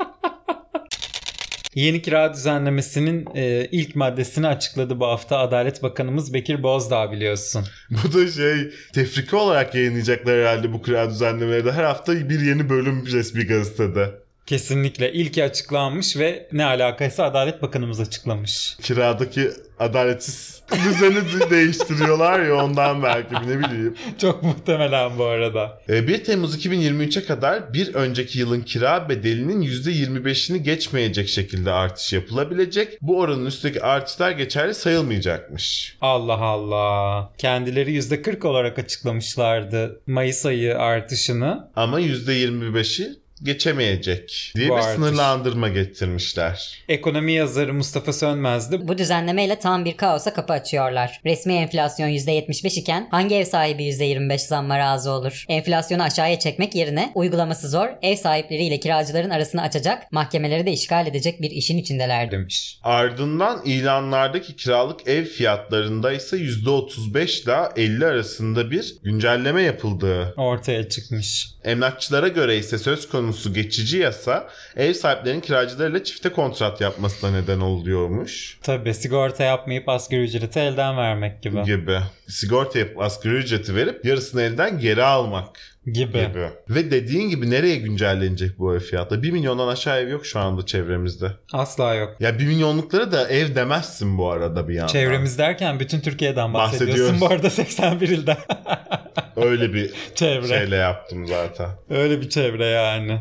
Yeni kira düzenlemesinin e, ilk maddesini açıkladı bu hafta Adalet Bakanımız Bekir Bozdağ biliyorsun. Bu da şey tefrika olarak yayınlayacaklar herhalde bu kira düzenlemeleri Her hafta bir yeni bölüm resmi gazetede. Kesinlikle ilki açıklanmış ve ne alakaysa Adalet Bakanımız açıklamış. Kiradaki adaletsiz düzeni de- değiştiriyorlar ya ondan belki ne bileyim. Çok muhtemelen bu arada. E, 1 Temmuz 2023'e kadar bir önceki yılın kira bedelinin %25'ini geçmeyecek şekilde artış yapılabilecek. Bu oranın üstteki artışlar geçerli sayılmayacakmış. Allah Allah. Kendileri %40 olarak açıklamışlardı Mayıs ayı artışını. Ama %25'i geçemeyecek diye Bu bir artış. sınırlandırma getirmişler. Ekonomi yazarı Mustafa Sönmez de Bu düzenlemeyle tam bir kaosa kapı açıyorlar. Resmi enflasyon %75 iken hangi ev sahibi %25 zamma razı olur? Enflasyonu aşağıya çekmek yerine uygulaması zor, ev sahipleriyle kiracıların arasını açacak, mahkemeleri de işgal edecek bir işin içindelerdi. demiş. Ardından ilanlardaki kiralık ev fiyatlarında ise %35 ile 50 arasında bir güncelleme yapıldığı. Ortaya çıkmış. Emlakçılara göre ise söz konusu geçici yasa ev sahiplerinin kiracılarıyla çifte kontrat yapmasına neden oluyormuş Tabii sigorta yapmayıp asgari ücreti elden vermek gibi. gibi. Sigorta yapıp asgari ücreti verip yarısını elden geri almak Gibi. gibi. Ve dediğin gibi nereye güncellenecek bu ev fiyatı? 1 milyondan aşağı ev yok şu anda çevremizde. Asla yok. Ya 1 milyonluklara da ev demezsin bu arada bir yandan. Çevremiz derken bütün Türkiye'den bahsediyorsun. Bu arada 81 ilden. Öyle bir çevre. şeyle yaptım zaten. Öyle bir çevre yani.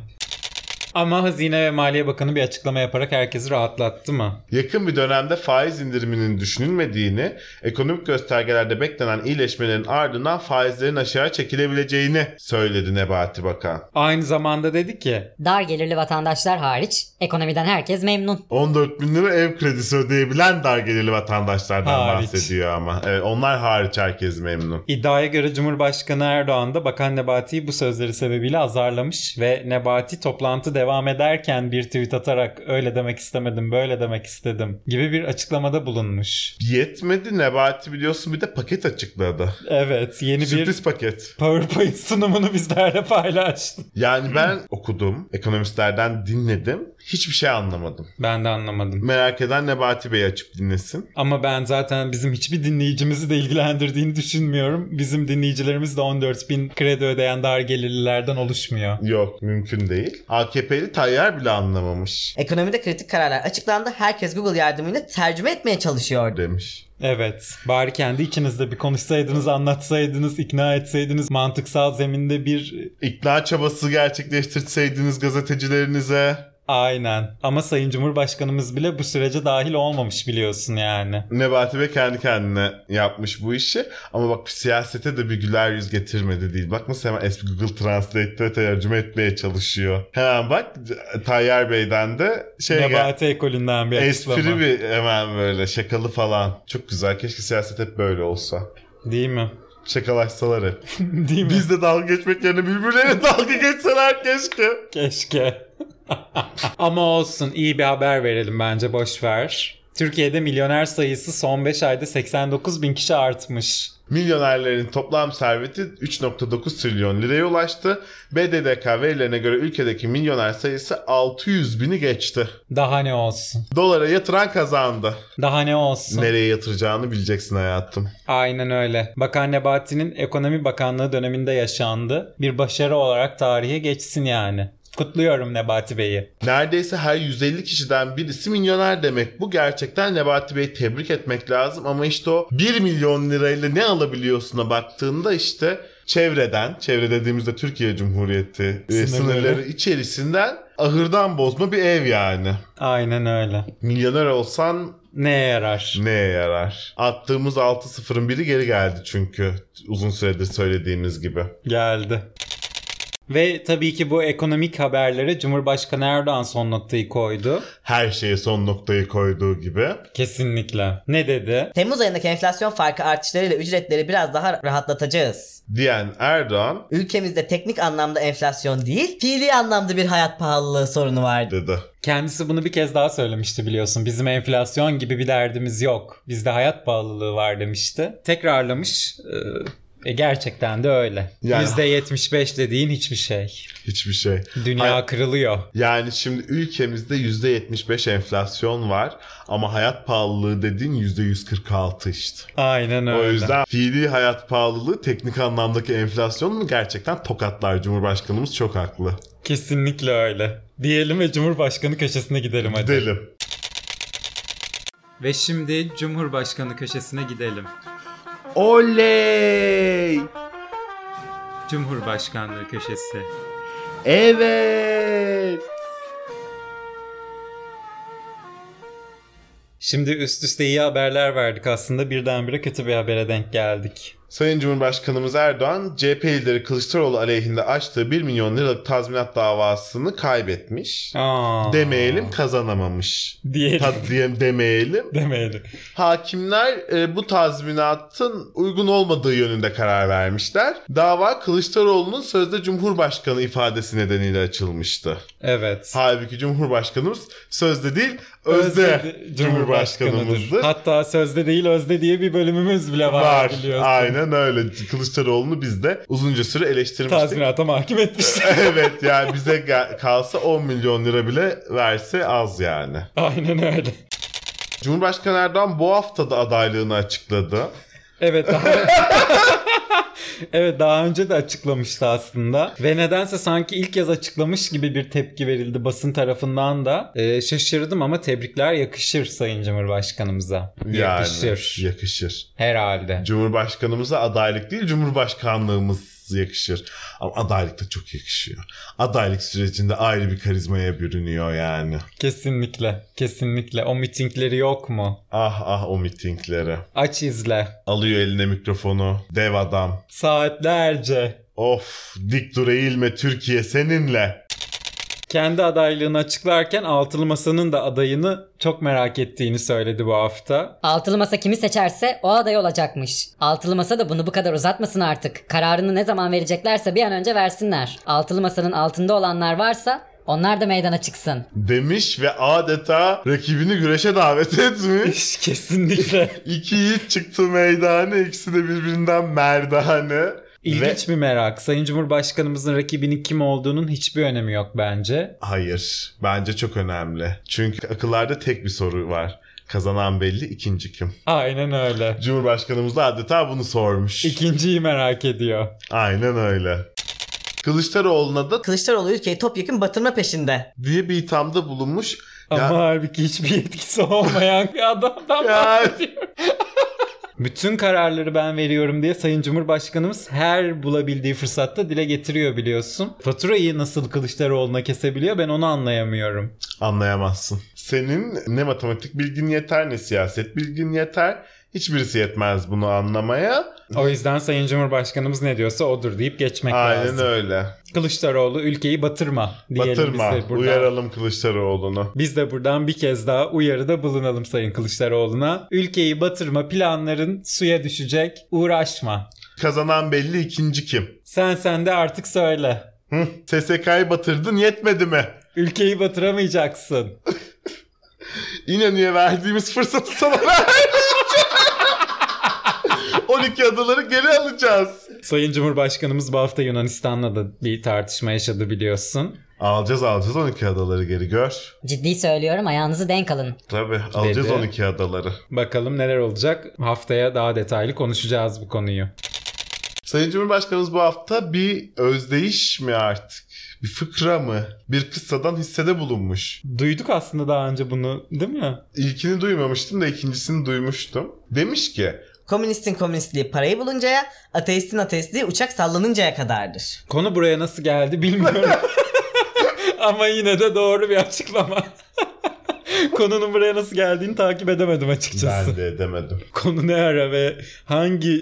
Ama Hazine ve Maliye Bakanı bir açıklama yaparak herkesi rahatlattı mı? Yakın bir dönemde faiz indiriminin düşünülmediğini, ekonomik göstergelerde beklenen iyileşmelerin ardından faizlerin aşağı çekilebileceğini söyledi Nebati Bakan. Aynı zamanda dedi ki Dar gelirli vatandaşlar hariç ekonomiden herkes memnun. 14 bin lira ev kredisi ödeyebilen dar gelirli vatandaşlardan Hariç. bahsediyor ama. Evet, onlar hariç herkes memnun. iddiaya göre Cumhurbaşkanı Erdoğan da Bakan Nebati'yi bu sözleri sebebiyle azarlamış ve Nebati toplantı devam ederken bir tweet atarak öyle demek istemedim böyle demek istedim gibi bir açıklamada bulunmuş. Yetmedi Nebati biliyorsun bir de paket açıkladı. Evet yeni bir Sürpriz paket. PowerPoint sunumunu bizlerle paylaştı. Yani ben okudum, ekonomistlerden dinledim. Hiçbir şey anlamadım. Ben de anlamadım. Merak eden Nebati Bey açıp dinlesin. Ama ben zaten bizim hiçbir dinleyicimizi de ilgilendirdiğini düşünmüyorum. Bizim dinleyicilerimiz de 14 bin kredi ödeyen dar gelirlilerden oluşmuyor. Yok mümkün değil. AKP'li Tayyar bile anlamamış Ekonomide kritik kararlar açıklandı. Herkes Google yardımıyla tercüme etmeye çalışıyor. demiş. Evet. Bari kendi içinizde bir konuşsaydınız, anlatsaydınız, ikna etseydiniz, mantıksal zeminde bir... İkna çabası gerçekleştirseydiniz gazetecilerinize. Aynen. Ama Sayın Cumhurbaşkanımız bile bu sürece dahil olmamış biliyorsun yani. Nebati Bey kendi kendine yapmış bu işi. Ama bak siyasete de bir güler yüz getirmedi değil. Bak nasıl hemen eski Google Translate'de tercüme etmeye çalışıyor. Hemen bak Tayyar Bey'den de şey Nebati ekolünden bir açıklama. Espri bir hemen böyle şakalı falan. Çok güzel. Keşke siyaset hep böyle olsa. Değil mi? Şakalaşsalar hep. Değil mi? Biz de dalga geçmek yerine birbirlerine dalga geçseler keşke. Keşke. Ama olsun iyi bir haber verelim bence boş ver. Türkiye'de milyoner sayısı son 5 ayda 89 bin kişi artmış. Milyonerlerin toplam serveti 3.9 trilyon liraya ulaştı. BDDK verilerine göre ülkedeki milyoner sayısı 600 bini geçti. Daha ne olsun? Dolara yatıran kazandı. Daha ne olsun? Nereye yatıracağını bileceksin hayatım. Aynen öyle. Bakan Nebati'nin Ekonomi Bakanlığı döneminde yaşandı. Bir başarı olarak tarihe geçsin yani. Kutluyorum Nebati Bey'i. Neredeyse her 150 kişiden birisi milyoner demek. Bu gerçekten Nebati Bey'i tebrik etmek lazım ama işte o 1 milyon lirayla ne alabiliyorsun'a baktığında işte çevreden, çevre dediğimizde Türkiye Cumhuriyeti e, Sınırları. sınırları içerisinden ahırdan bozma bir ev yani. Aynen öyle. Milyoner olsan Neye yarar? neye yarar? Attığımız 6-0'ın biri geri geldi çünkü uzun süredir söylediğimiz gibi. Geldi. Ve tabii ki bu ekonomik haberlere Cumhurbaşkanı Erdoğan son noktayı koydu. Her şeye son noktayı koyduğu gibi. Kesinlikle. Ne dedi? Temmuz ayındaki enflasyon farkı artışlarıyla ücretleri biraz daha rahatlatacağız. Diyen Erdoğan Ülkemizde teknik anlamda enflasyon değil, fiili anlamda bir hayat pahalılığı sorunu vardı. dedi. Kendisi bunu bir kez daha söylemişti biliyorsun. Bizim enflasyon gibi bir derdimiz yok. Bizde hayat pahalılığı var demişti. Tekrarlamış. Ee, e, gerçekten de öyle. Yani- %75 dediğin hiçbir şey. Hiçbir şey. Dünya Hayır. kırılıyor. Yani şimdi ülkemizde %75 enflasyon var ama hayat pahalılığı dediğin %146 işte. Aynen öyle. O yüzden fiili hayat pahalılığı teknik anlamdaki enflasyonu gerçekten tokatlar. Cumhurbaşkanımız çok haklı. Kesinlikle öyle. Diyelim ve Cumhurbaşkanı köşesine gidelim hadi. Gidelim. Ve şimdi Cumhurbaşkanı köşesine gidelim. Oley! Cumhurbaşkanlığı köşesi. Evet! Şimdi üst üste iyi haberler verdik aslında birdenbire kötü bir habere denk geldik. Sayın Cumhurbaşkanımız Erdoğan, CHP lideri Kılıçdaroğlu aleyhinde açtığı 1 milyon liralık tazminat davasını kaybetmiş. Aa, Demeyelim kazanamamış. Diyelim. Ta, diye, demeyelim. Demeyelim. Hakimler e, bu tazminatın uygun olmadığı yönünde karar vermişler. Dava Kılıçdaroğlu'nun sözde Cumhurbaşkanı ifadesi nedeniyle açılmıştı. Evet. Halbuki Cumhurbaşkanımız sözde değil özde, Cumhurbaşkanımızdır. Hatta sözde değil özde diye bir bölümümüz bile var, Var. biliyorsun. Aynen öyle. Kılıçdaroğlu'nu biz de uzunca süre eleştirmiştik. Tazminata mahkum etmişler. evet yani bize kalsa 10 milyon lira bile verse az yani. Aynen öyle. Cumhurbaşkanı Erdoğan bu hafta da adaylığını açıkladı. Evet daha... evet daha önce de açıklamıştı aslında. Ve nedense sanki ilk kez açıklamış gibi bir tepki verildi basın tarafından da. Ee, şaşırdım ama tebrikler yakışır Sayın Cumhurbaşkanımıza. Yani Yakışır. yakışır. Herhalde. Cumhurbaşkanımıza adaylık değil Cumhurbaşkanlığımız yakışır. Ama adaylık da çok yakışıyor. Adaylık sürecinde ayrı bir karizmaya bürünüyor yani. Kesinlikle. Kesinlikle. O mitingleri yok mu? Ah ah o mitingleri. Aç izle. Alıyor eline mikrofonu. Dev adam. Saatlerce. Of dik dur eğilme Türkiye seninle. Kendi adaylığını açıklarken Altılı Masa'nın da adayını çok merak ettiğini söyledi bu hafta. Altılı masa kimi seçerse o aday olacakmış. Altılı masa da bunu bu kadar uzatmasın artık. Kararını ne zaman vereceklerse bir an önce versinler. Altılı masanın altında olanlar varsa onlar da meydana çıksın. Demiş ve adeta rakibini güreşe davet etmiş. Kesinlikle. İki yiğit çıktı meydana ikisi de birbirinden merdane. İlginç bir merak. Sayın Cumhurbaşkanımızın rakibinin kim olduğunun hiçbir önemi yok bence. Hayır. Bence çok önemli. Çünkü akıllarda tek bir soru var. Kazanan belli, ikinci kim? Aynen öyle. Cumhurbaşkanımız da adeta bunu sormuş. İkinciyi merak ediyor. Aynen öyle. Kılıçdaroğlu'na da Kılıçdaroğlu ülkeyi topyekun batırma peşinde. diye bir ithamda bulunmuş. Ama Ya- halbuki hiçbir yetkisi olmayan bir adamdan bahsediyor. Bütün kararları ben veriyorum diye Sayın Cumhurbaşkanımız her bulabildiği fırsatta dile getiriyor biliyorsun. Faturayı nasıl Kılıçdaroğlu'na kesebiliyor ben onu anlayamıyorum. Anlayamazsın. Senin ne matematik bilgin yeter ne siyaset bilgin yeter. Hiçbirisi yetmez bunu anlamaya. O yüzden Sayın Cumhurbaşkanımız ne diyorsa odur deyip geçmek Aynen lazım. öyle. Kılıçdaroğlu ülkeyi batırma diyelim Batırma. biz de buradan. Uyaralım Kılıçdaroğlu'nu. Biz de buradan bir kez daha uyarıda bulunalım Sayın Kılıçdaroğlu'na. Ülkeyi batırma planların suya düşecek. Uğraşma. Kazanan belli ikinci kim? Sen sen de artık söyle. Hı? SSK'yı batırdın yetmedi mi? Ülkeyi batıramayacaksın. İnönü'ye verdiğimiz fırsatı sana ver. 12 adaları geri alacağız. Sayın Cumhurbaşkanımız bu hafta Yunanistan'la da bir tartışma yaşadı biliyorsun. Alacağız alacağız 12 adaları geri gör. Ciddi söylüyorum ayağınızı denk alın. Tabii alacağız Dedi. 12 adaları. Bakalım neler olacak. Haftaya daha detaylı konuşacağız bu konuyu. Sayın Cumhurbaşkanımız bu hafta bir özdeyiş mi artık? Bir fıkra mı? Bir kıssadan hissede bulunmuş. Duyduk aslında daha önce bunu değil mi? İlkini duymamıştım da ikincisini duymuştum. Demiş ki Komünistin komünistliği parayı buluncaya, ateistin ateistliği uçak sallanıncaya kadardır. Konu buraya nasıl geldi bilmiyorum. Ama yine de doğru bir açıklama. Konunun buraya nasıl geldiğini takip edemedim açıkçası. Ben de edemedim. Konu ne ara ve hangi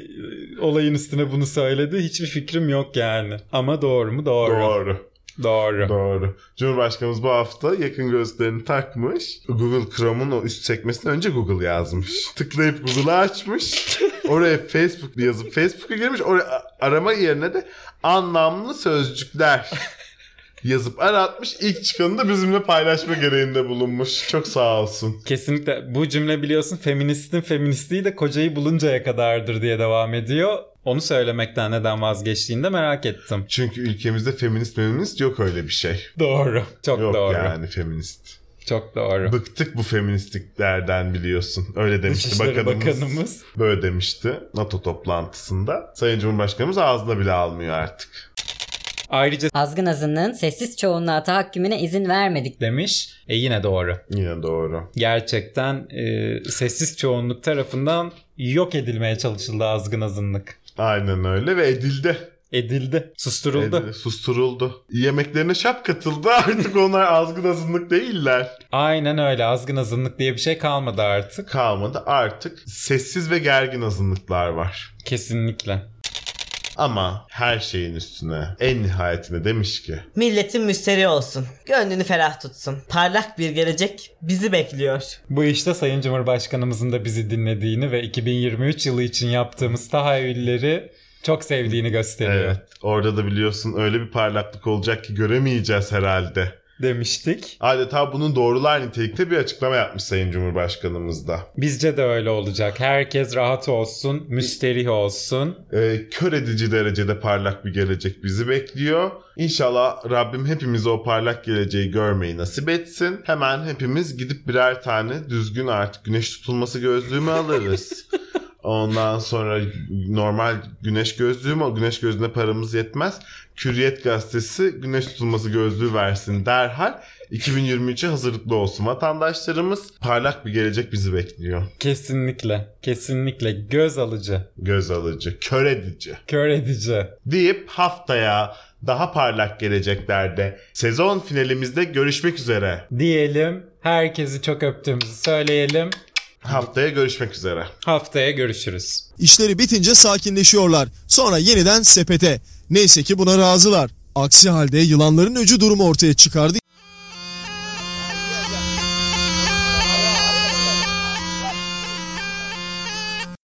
e, olayın üstüne bunu söyledi hiçbir fikrim yok yani. Ama doğru mu? Doğru. Doğru. Doğru. Doğru. Cumhurbaşkanımız bu hafta yakın gözlerini takmış. Google Chrome'un o üst sekmesine önce Google yazmış. Tıklayıp Google'ı açmış. Oraya Facebook yazıp Facebook'a girmiş. Oraya arama yerine de anlamlı sözcükler yazıp aratmış. İlk çıkanı da bizimle paylaşma gereğinde bulunmuş. Çok sağ olsun. Kesinlikle bu cümle biliyorsun feministin feministliği de kocayı buluncaya kadardır diye devam ediyor. Onu söylemekten neden vazgeçtiğini de merak ettim. Çünkü ülkemizde feminist feminist yok öyle bir şey. Doğru. Çok Yok doğru. yani feminist. Çok doğru. Bıktık bu feministliklerden biliyorsun. Öyle demişti Dışişleri bakanımız. Bakanımız. Böyle demişti NATO toplantısında. Sayın Cumhurbaşkanımız ağzına bile almıyor artık. Ayrıca Azgın azınlığın sessiz çoğunluğa tahakkümüne izin vermedik. demiş. E yine doğru. Yine doğru. Gerçekten e, sessiz çoğunluk tarafından yok edilmeye çalışıldı azgın azınlık. Aynen öyle ve edildi. Edildi. Susturuldu. Edildi, susturuldu. Yemeklerine şap katıldı artık onlar azgın azınlık değiller. Aynen öyle. Azgın azınlık diye bir şey kalmadı artık. Kalmadı artık sessiz ve gergin azınlıklar var. Kesinlikle. Ama her şeyin üstüne en nihayetinde demiş ki Milletin müsteri olsun. Gönlünü ferah tutsun. Parlak bir gelecek bizi bekliyor. Bu işte Sayın Cumhurbaşkanımızın da bizi dinlediğini ve 2023 yılı için yaptığımız tahayyülleri çok sevdiğini gösteriyor. evet orada da biliyorsun öyle bir parlaklık olacak ki göremeyeceğiz herhalde. Demiştik. Adeta bunun doğrular nitelikte bir açıklama yapmış Sayın Cumhurbaşkanımız da. Bizce de öyle olacak. Herkes rahat olsun, müsterih olsun. Ee, kör edici derecede parlak bir gelecek bizi bekliyor. İnşallah Rabbim hepimize o parlak geleceği görmeyi nasip etsin. Hemen hepimiz gidip birer tane düzgün artık güneş tutulması gözlüğümü alırız. Ondan sonra normal güneş gözlüğü mü? Güneş gözlüğüne paramız yetmez. Kürriyet gazetesi güneş tutulması gözlüğü versin derhal. 2023'e hazırlıklı olsun vatandaşlarımız. Parlak bir gelecek bizi bekliyor. Kesinlikle. Kesinlikle göz alıcı, Göz alıcı, kör edici. kör edici. deyip haftaya daha parlak geleceklerde sezon finalimizde görüşmek üzere. Diyelim. Herkesi çok öptüğümüzü söyleyelim. Haftaya görüşmek üzere. Haftaya görüşürüz. İşleri bitince sakinleşiyorlar. Sonra yeniden sepete. Neyse ki buna razılar. Aksi halde yılanların öcü durumu ortaya çıkardı.